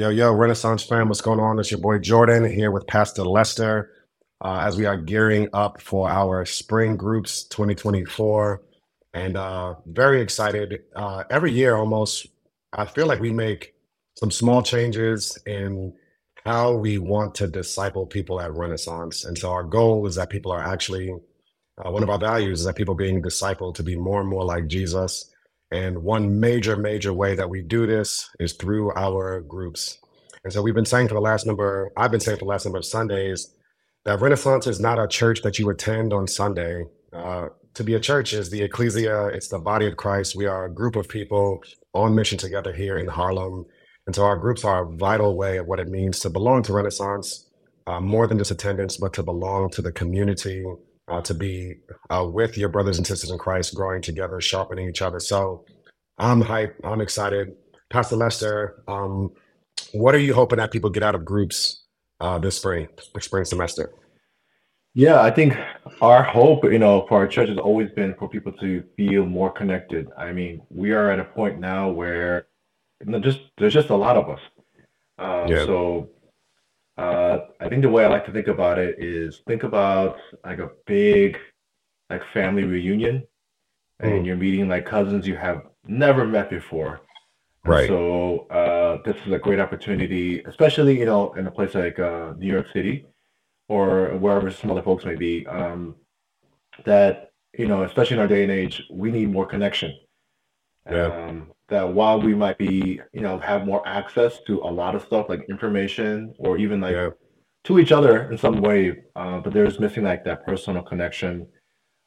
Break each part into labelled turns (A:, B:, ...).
A: Yo, yo, Renaissance fam, what's going on? It's your boy Jordan here with Pastor Lester uh, as we are gearing up for our spring groups 2024. And uh, very excited. Uh, every year, almost, I feel like we make some small changes in how we want to disciple people at Renaissance. And so our goal is that people are actually, uh, one of our values is that people being discipled to be more and more like Jesus. And one major, major way that we do this is through our groups. And so we've been saying for the last number, I've been saying for the last number of Sundays, that Renaissance is not a church that you attend on Sunday. Uh, to be a church is the ecclesia, it's the body of Christ. We are a group of people on mission together here in Harlem. And so our groups are a vital way of what it means to belong to Renaissance, uh, more than just attendance, but to belong to the community, uh, to be uh, with your brothers and sisters in Christ, growing together, sharpening each other. So I'm hyped. I'm excited. Pastor Lester, um, what are you hoping that people get out of groups uh, this spring, spring semester?
B: Yeah, I think our hope, you know, for our church has always been for people to feel more connected. I mean, we are at a point now where you know, just there's just a lot of us. Uh, yeah. So uh, I think the way I like to think about it is think about like a big like family reunion, and mm. you're meeting like cousins you have never met before.
A: Right.
B: So uh, this is a great opportunity, especially you know in a place like uh, New York City or wherever some other folks may be. Um, that you know, especially in our day and age, we need more connection.
A: Yeah.
B: Um, that while we might be you know have more access to a lot of stuff like information or even like yeah. to each other in some way, uh, but there's missing like that personal connection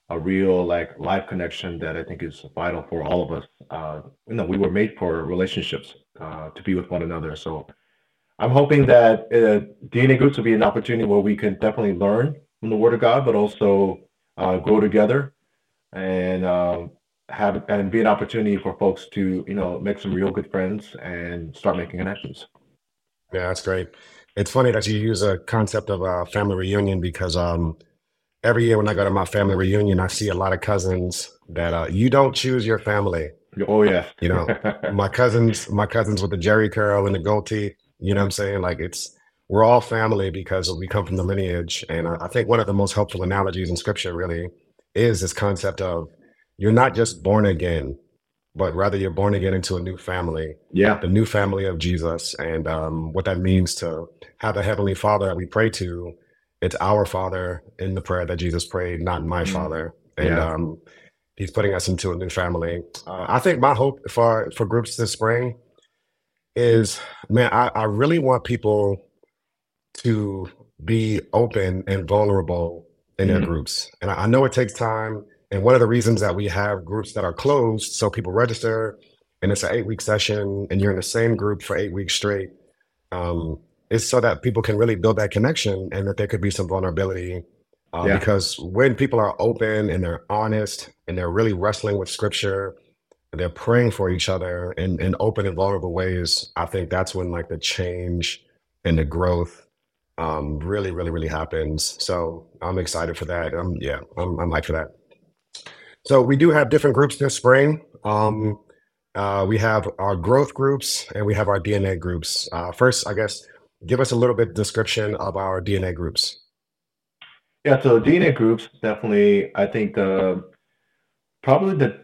B: a real like live connection that I think is vital for all of us. Uh, you know, we were made for relationships uh, to be with one another. So I'm hoping that uh, DNA groups will be an opportunity where we can definitely learn from the Word of God, but also uh, grow together and um, have and be an opportunity for folks to you know make some real good friends and start making connections.
A: Yeah, that's great. It's funny that you use a concept of a family reunion because um, every year when I go to my family reunion, I see a lot of cousins that uh, you don't choose your family.
B: Oh yeah,
A: you know my cousins, my cousins with the Jheri curl and the goatee. You know what I'm saying? Like it's we're all family because we come from the lineage. And I, I think one of the most helpful analogies in Scripture really is this concept of you're not just born again, but rather you're born again into a new family.
B: Yeah,
A: the new family of Jesus, and um, what that means to have a heavenly Father that we pray to it's our Father in the prayer that Jesus prayed, not my mm-hmm. Father. And yeah. um, He's putting us into a new family. Uh, I think my hope for for groups this spring is, man, I, I really want people to be open and vulnerable in mm-hmm. their groups. And I, I know it takes time. And one of the reasons that we have groups that are closed, so people register, and it's an eight week session, and you're in the same group for eight weeks straight. Um, is so that people can really build that connection and that there could be some vulnerability. Uh, yeah. Because when people are open and they're honest and they're really wrestling with scripture, they're praying for each other in, in open and vulnerable ways, I think that's when like the change and the growth um, really, really, really happens. So I'm excited for that. Um, yeah, I'm, I'm hyped for that. So we do have different groups this spring. Um, uh, we have our growth groups and we have our DNA groups. Uh, first, I guess give us a little bit description of our DNA groups.
B: Yeah, so DNA groups definitely. I think the probably the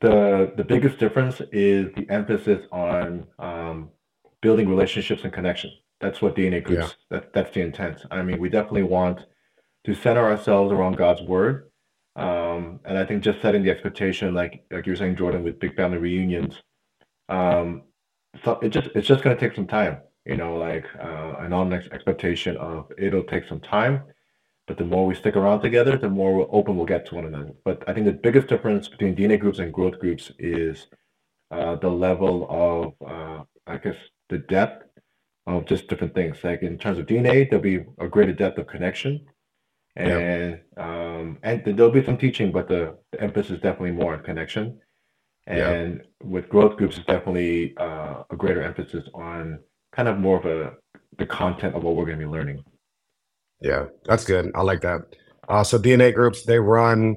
B: the the biggest difference is the emphasis on um, building relationships and connection. That's what DNA groups. Yeah. That, that's the intent. I mean, we definitely want to center ourselves around God's word, um, and I think just setting the expectation, like like you were saying, Jordan, with big family reunions. Um, so it just it's just to take some time you know, like uh, an honest expectation of it'll take some time, but the more we stick around together, the more open we'll get to one another. But I think the biggest difference between DNA groups and growth groups is uh, the level of, uh, I guess, the depth of just different things. Like in terms of DNA, there'll be a greater depth of connection, and um, and there'll be some teaching, but the, the emphasis is definitely more on connection. And with growth groups, it's definitely uh, a greater emphasis on kind of more of a the content of what we're going to be learning.
A: Yeah, that's good. I like that. Uh, so DNA groups they run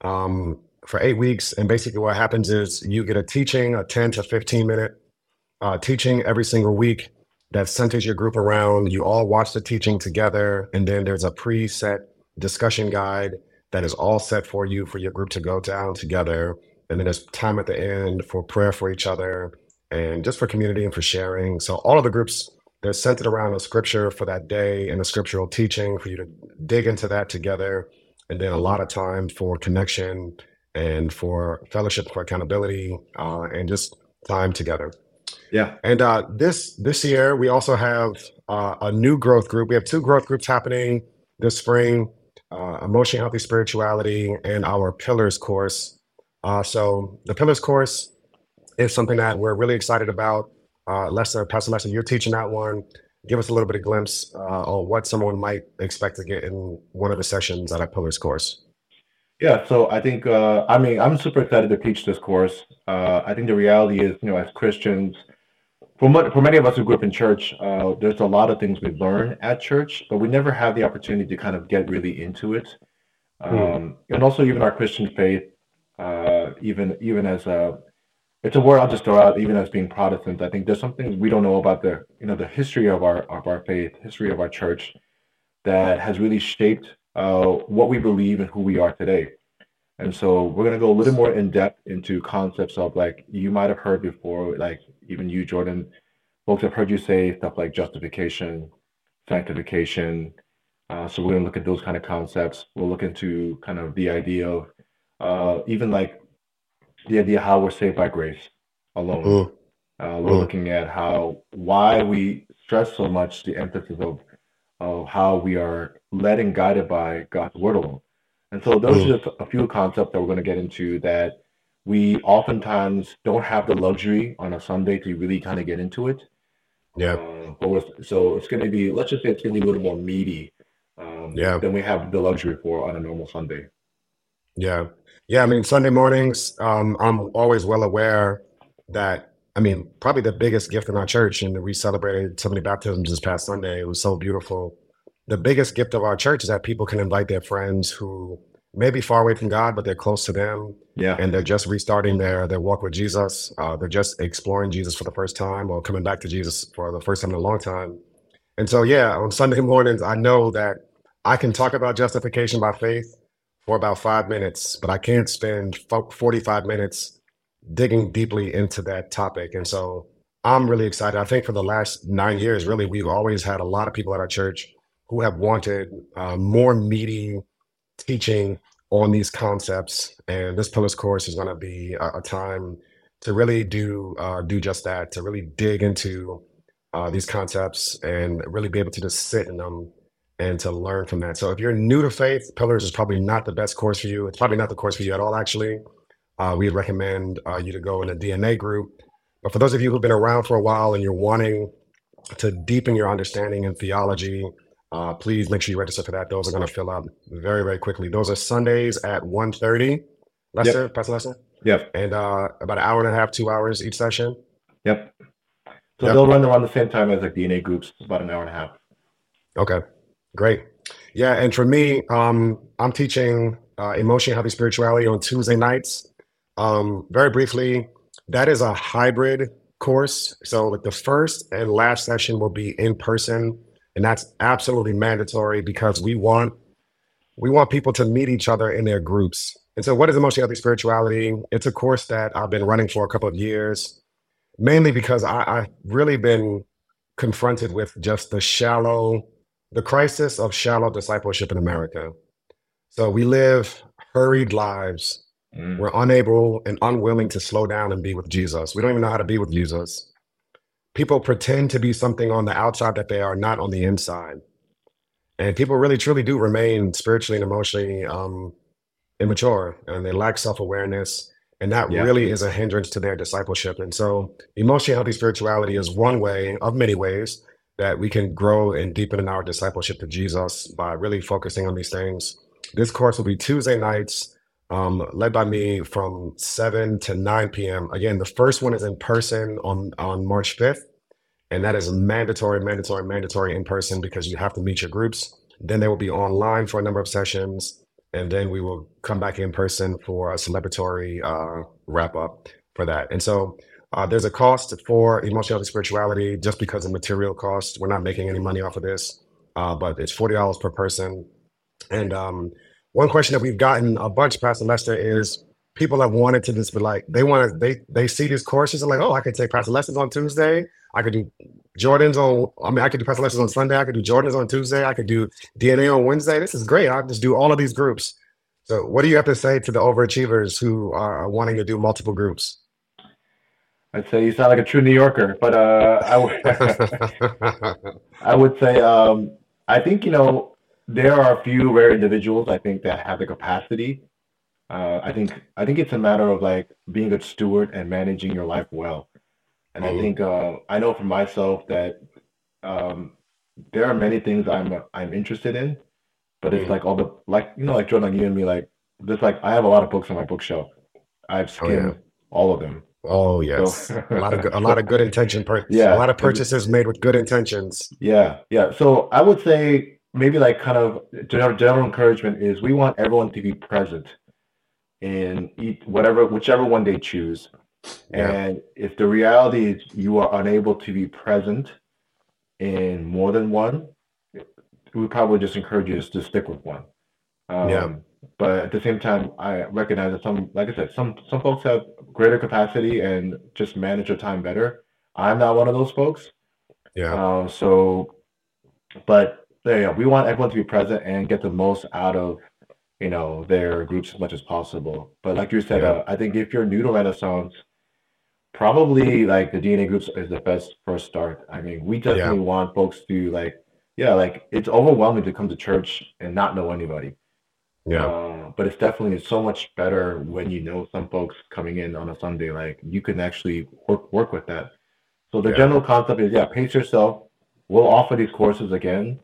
A: um, for eight weeks, and basically what happens is you get a teaching, a ten to fifteen minute uh, teaching every single week, that centers your group around. You all watch the teaching together, and then there's a preset discussion guide that is all set for you for your group to go down together. And then there's time at the end for prayer for each other and just for community and for sharing. So all of the groups they're centered around a scripture for that day and a scriptural teaching for you to dig into that together. And then a lot of time for connection and for fellowship, for accountability, uh, and just time together.
B: Yeah.
A: And uh, this this year we also have uh, a new growth group. We have two growth groups happening this spring: uh, emotionally healthy spirituality and our Pillars course. Uh, so the Pillars course is something that we're really excited about. Uh, Lester, Pastor Lester, you're teaching that one. Give us a little bit of glimpse uh, on what someone might expect to get in one of the sessions at our Pillars course.
B: Yeah, so I think uh, I mean I'm super excited to teach this course. Uh, I think the reality is, you know, as Christians, for for many of us who grew up in church, uh, there's a lot of things we learn at church, but we never have the opportunity to kind of get really into it.
A: Hmm.
B: Um, and also, even our Christian faith, uh, even even as a it's a word I'll just throw out, even as being Protestant, I think there's something we don't know about the you know the history of our of our faith, history of our church, that has really shaped uh, what we believe and who we are today. And so we're gonna go a little more in depth into concepts of like you might have heard before, like even you, Jordan, folks have heard you say stuff like justification, sanctification. Uh, so we're gonna look at those kind of concepts. We'll look into kind of the idea of uh, even like the idea how we're saved by grace alone.
A: Mm,
B: Uh, we're
A: mm,
B: looking at how why we stress so much the emphasis of of how we are led and guided by God's word alone. And so those
A: mm.
B: are just a few concepts that we're going to get into that we oftentimes don't have the luxury on a Sunday to really kind of get into it.
A: Yeah,
B: Uh, but so it's going to be, let's just say it's going to be a little more meaty um,
A: yeah,
B: than we have the luxury for on a normal Sunday.
A: yeah, yeah. I mean, Sunday mornings, um, I'm always well aware that, I mean, probably the biggest gift in our church, and we celebrated so many baptisms this past Sunday. It was so beautiful. The biggest gift of our church is that people can invite their friends who may be far away from God, but they're close to them,
B: Yeah.
A: and they're just restarting their their walk with Jesus. Uh, they're just exploring Jesus for the first time, or coming back to Jesus for the first time in a long time. And so, yeah, on Sunday mornings, I know that I can talk about justification by faith for about five minutes, but I can't spend 45 minutes digging deeply into that topic. And so I'm really excited. I think for the last nine years, really, we've always had a lot of people at our church who have wanted uh, more meaty teaching on these concepts. And this Pillars course is going to be a, a time to really do uh, do just that, to really dig into uh, these concepts and really be able to just sit in them and to learn from that. So if you're new to faith, Pillars is probably not the best course for you. It's probably not the course for you at all, actually. Uh, we'd recommend uh, you to go in a DNA group. But for those of you who've been around for a while and you're wanting to deepen your understanding in theology, uh, please make sure you register for that. Those are going to fill up very, very quickly. Those are Sundays at 1.30.
B: Yep.
A: Lester, Pastor Lester?
B: Yep.
A: And uh, about an hour and a half, two hours each session.
B: Yep. So
A: Yep.
B: they'll run around the same time as like DNA groups, about an hour and a half.
A: Okay, great. Yeah, and for me, um, I'm teaching uh, emotion healthy spirituality on Tuesday nights. Um, very briefly, that is a hybrid course. So like the first and last session will be in person, and that's absolutely mandatory because we want we want people to meet each other in their groups. And so, what is emotion healthy spirituality? It's a course that I've been running for a couple of years, mainly because I, I've really been confronted with just the shallow, the crisis of shallow discipleship in America. So we live hurried lives.
B: Mm.
A: We're unable and unwilling to slow down and be with Jesus. We don't even know how to be with Jesus. People pretend to be something on the outside that they are not on the inside. And people really truly do remain spiritually and emotionally um, immature and they lack self awareness. And that
B: Yeah.
A: really is a hindrance to their discipleship. And so, emotionally healthy spirituality is one way of many ways that we can grow and deepen in our discipleship to Jesus by really focusing on these things. This course will be Tuesday nights, um, led by me from 7 to 9 p.m. Again, the first one is in person on, on March 5th. And that is mandatory, mandatory, mandatory in person because you have to meet your groups. Then they will be online for a number of sessions. And then we will come back in person for a celebratory uh, wrap up for that. And so Uh, there's a cost for emotional spirituality just because of material cost. We're not making any money off of this, uh, but it's forty dollars per person. And um, one question that we've gotten a bunch, Pastor Lester, is people have wanted to just be like they want to they they see these courses and like oh I could take Pastor Lester's on Tuesday. I could do Jordans on. I mean I could do Pastor Lester's on Sunday. I could do Jordans on Tuesday. I could do DNA on Wednesday. This is great. I just do all of these groups. So what do you have to say to the overachievers who are wanting to do multiple groups?
B: I'd say you sound like a true New Yorker, but uh, I would I would say um, I think you know there are a few rare individuals I think that have the capacity. Uh, I think I think it's a matter of like being a steward and managing your life well. And I think uh, I know for myself that um, there are many things I'm I'm interested in, but it's like all the like you know like Jordan, like you and me, like just like I have a lot of books on my bookshelf. I've
A: Oh yeah.
B: skimmed all of them.
A: Oh
B: So
A: yes. A lot of good, a lot of good intention per, a lot of purchases made with good intentions.
B: Yeah, yeah. So I would say maybe like kind of general, general encouragement is we want everyone to be present in eat whatever whichever one they choose.
A: Yeah.
B: And if the reality is you are unable to be present in more than one, we probably just encourage you to stick with one.
A: Yeah.
B: Um, but at the same time, I recognize that some, like I said, some some folks have greater capacity and just manage their time better. I'm not one of those folks.
A: Yeah.
B: Um, so, but there you. We want everyone to be present and get the most out of, you know, their groups as much as possible. But like you said,
A: Yeah.
B: uh, I think if you're new to Renaissance, probably like the DNA groups is the best first start. I mean, we
A: Yeah.
B: definitely want folks to like, yeah, like it's overwhelming to come to church and not know anybody.
A: Yeah.
B: Uh, but it's definitely so much better when you know some folks coming in on a Sunday. Like you can actually work work with that. So the
A: Yeah.
B: general concept is, yeah, pace yourself. We'll offer these courses again,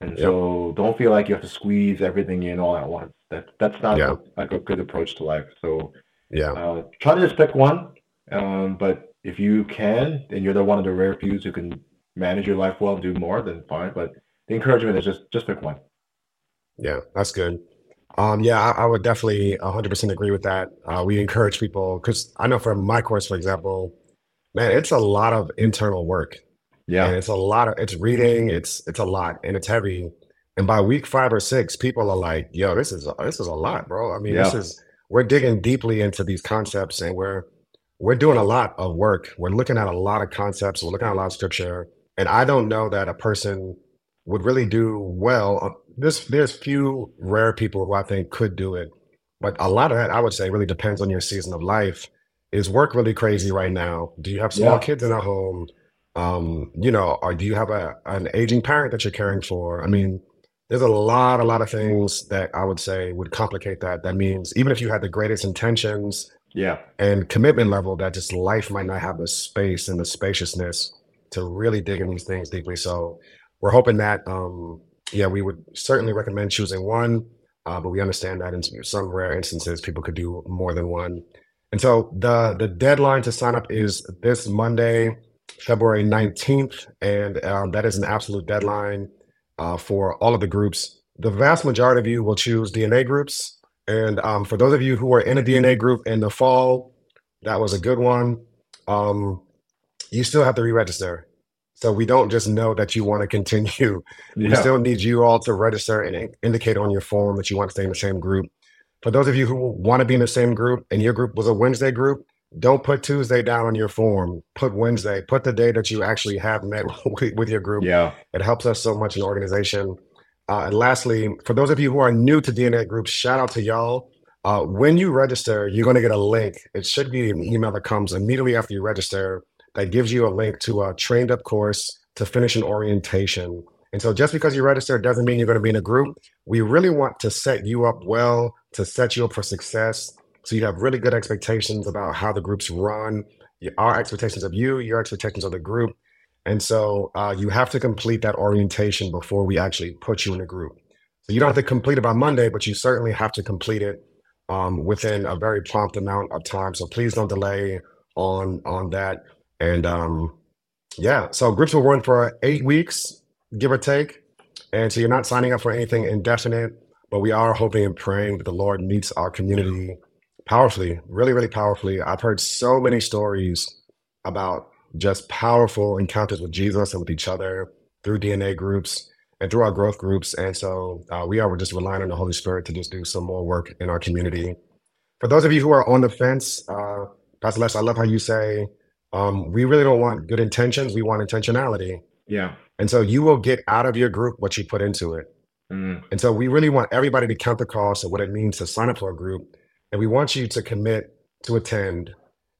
B: and
A: Yep.
B: so don't feel like you have to squeeze everything in all at once. That that's not
A: Yeah.
B: like a good approach to life. So
A: Yeah.
B: uh, try to just pick one. Um, but if you can, and you're the one of the rare few who can manage your life well and do more, then fine. But the encouragement is just just pick one.
A: Yeah. That's good. Um, yeah, I, I would definitely 100% agree with that. Uh, we encourage people because I know for my course, for example, man, it's a lot of internal work and
B: Yeah.
A: it's a lot of it's reading, it's it's a lot and it's heavy. And by week five or six, people are like, "Yo, this is this is a lot, bro." I mean, this is we're digging deeply into these concepts and we're we're doing a lot of work. We're looking at a lot of concepts. We're looking at a lot of scripture. And I don't know that a person would really do well. Uh, There's there's few rare people who I think could do it, but a lot of that I would say really depends on your season of life. Is work really crazy right now? Do you have small
B: Yeah.
A: kids in the home? Um, you know, or do you have a an aging parent that you're caring for? I mean, there's a lot, a lot of things that I would say would complicate that. That means even if you had the greatest intentions
B: Yeah.
A: and commitment level, that just life might not have the space and the spaciousness to really dig in these things deeply. So we're hoping that, um, yeah, we would certainly recommend choosing one, uh, but we understand that in some rare instances, people could do more than one. And so the the deadline to sign up is this Monday, February 19th, and um, that is an absolute deadline uh, for all of the groups. The vast majority of you will choose DNA groups. And um, for those of you who are in a DNA group in the fall, that was a good one. Um, you still have to re-register. So we don't just know that you want to continue. We still need you all to register and indicate on your form that you want to stay in the same group. For those of you who want to be in the same group and your group was a Wednesday group, don't put Tuesday down on your form. Put Wednesday. Put the day that you actually have met with your group.
B: Yeah.
A: It helps us so much in organization. Uh, and lastly, for those of you who are new to DNA groups, shout out to y'all. Uh, when you register, you're going to get a link. It should be an email that comes immediately after you register that gives you a link to a trained up course to finish an orientation. And so just because you register doesn't mean you're going to be in a group. We really want to set you up well, to set you up for success. So you have really good expectations about how the groups run, our expectations of you, your expectations of the group. And so uh, you have to complete that orientation before we actually put you in a group. So you don't have to complete it by Monday, but you certainly have to complete it um, within a very prompt amount of time. So please don't delay on on that. And um, yeah, so groups will run for eight weeks, give or take. And so you're not signing up for anything indefinite, but we are hoping and praying that the Lord meets our community powerfully, really, really powerfully. I've heard so many stories about just powerful encounters with Jesus and with each other through DNA groups and through our growth groups. And so uh, we are just relying on the Holy Spirit to just do some more work in our community. For those of you who are on the fence, uh, Pastor Les, I love how you say, um, we really don't want good intentions. We want intentionality.
B: Yeah.
A: And so you will get out of your group what you put into it.
B: Mm.
A: And so we really want everybody to count the cost of what it means to sign up for a group. And we want you to commit to attend.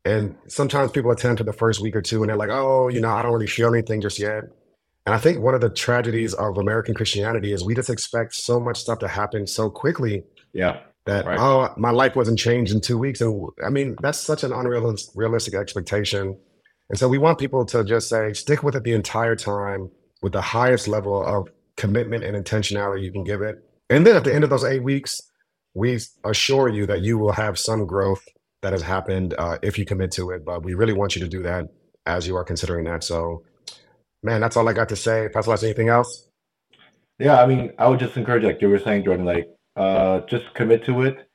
A: And sometimes people attend for the first week or two and they're like, oh, you know, I don't really feel anything just yet. And I think one of the tragedies of American Christianity is we just expect so much stuff to happen so quickly
B: Yeah.
A: that,
B: Right.
A: oh, my life wasn't changed in two weeks. And I mean, that's such an unrealistic expectation. And so we want people to just say, stick with it the entire time with the highest level of commitment and intentionality you can give it. And then at the end of those eight weeks, we assure you that you will have some growth that has happened uh, if you commit to it. But we really want you to do that as you are considering that. So, man, that's all I got to say. Pastor, Les, anything else?
B: Yeah, I mean, I would just encourage, like you were saying, Jordan, like uh, just commit to it,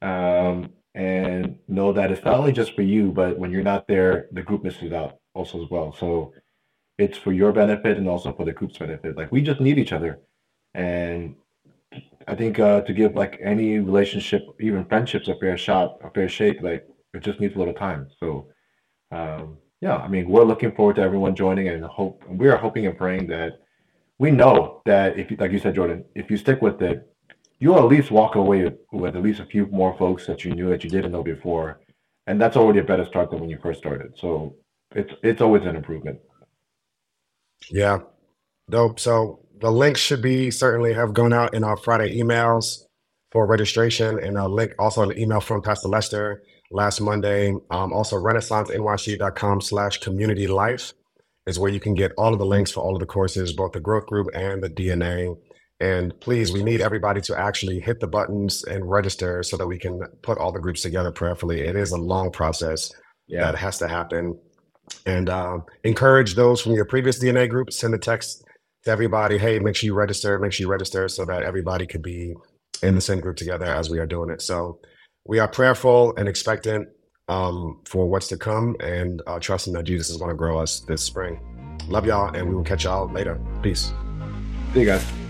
B: um, and know that it's not only just for you, but when you're not there, the group misses out also as well. So it's for your benefit and also for the group's benefit. Like we just need each other, and I think uh, to give like any relationship, even friendships, a fair shot, a fair shake, like it just needs a little time. So um, yeah, I mean, we're looking forward to everyone joining, and hope we are hoping and praying that we know that if you, like you said, Jordan, if you stick with it, you'll at least walk away with at least a few more folks that you knew that you didn't know before, and that's already a better start than when you first started. So it's it's always an improvement.
A: Yeah, dope. So the links should be certainly have gone out in our Friday emails for registration, and a link also an email from Pastor Lester last Monday. Um, also, renaissancenyc.com slash community life is where you can get all of the links for all of the courses, both the growth group and the DNA. And please, we need everybody to actually hit the buttons and register so that we can put all the groups together prayerfully. It is a long process
B: Yeah,
A: that has to happen. And uh, encourage those from your previous DNA group, send a text everybody. Hey, make sure you register, make sure you register so that everybody could be in the same group together as we are doing it. So we are prayerful and expectant um, for what's to come and uh, trusting that Jesus is going to grow us this spring. Love y'all, and we will catch y'all later. Peace.
B: see you guys.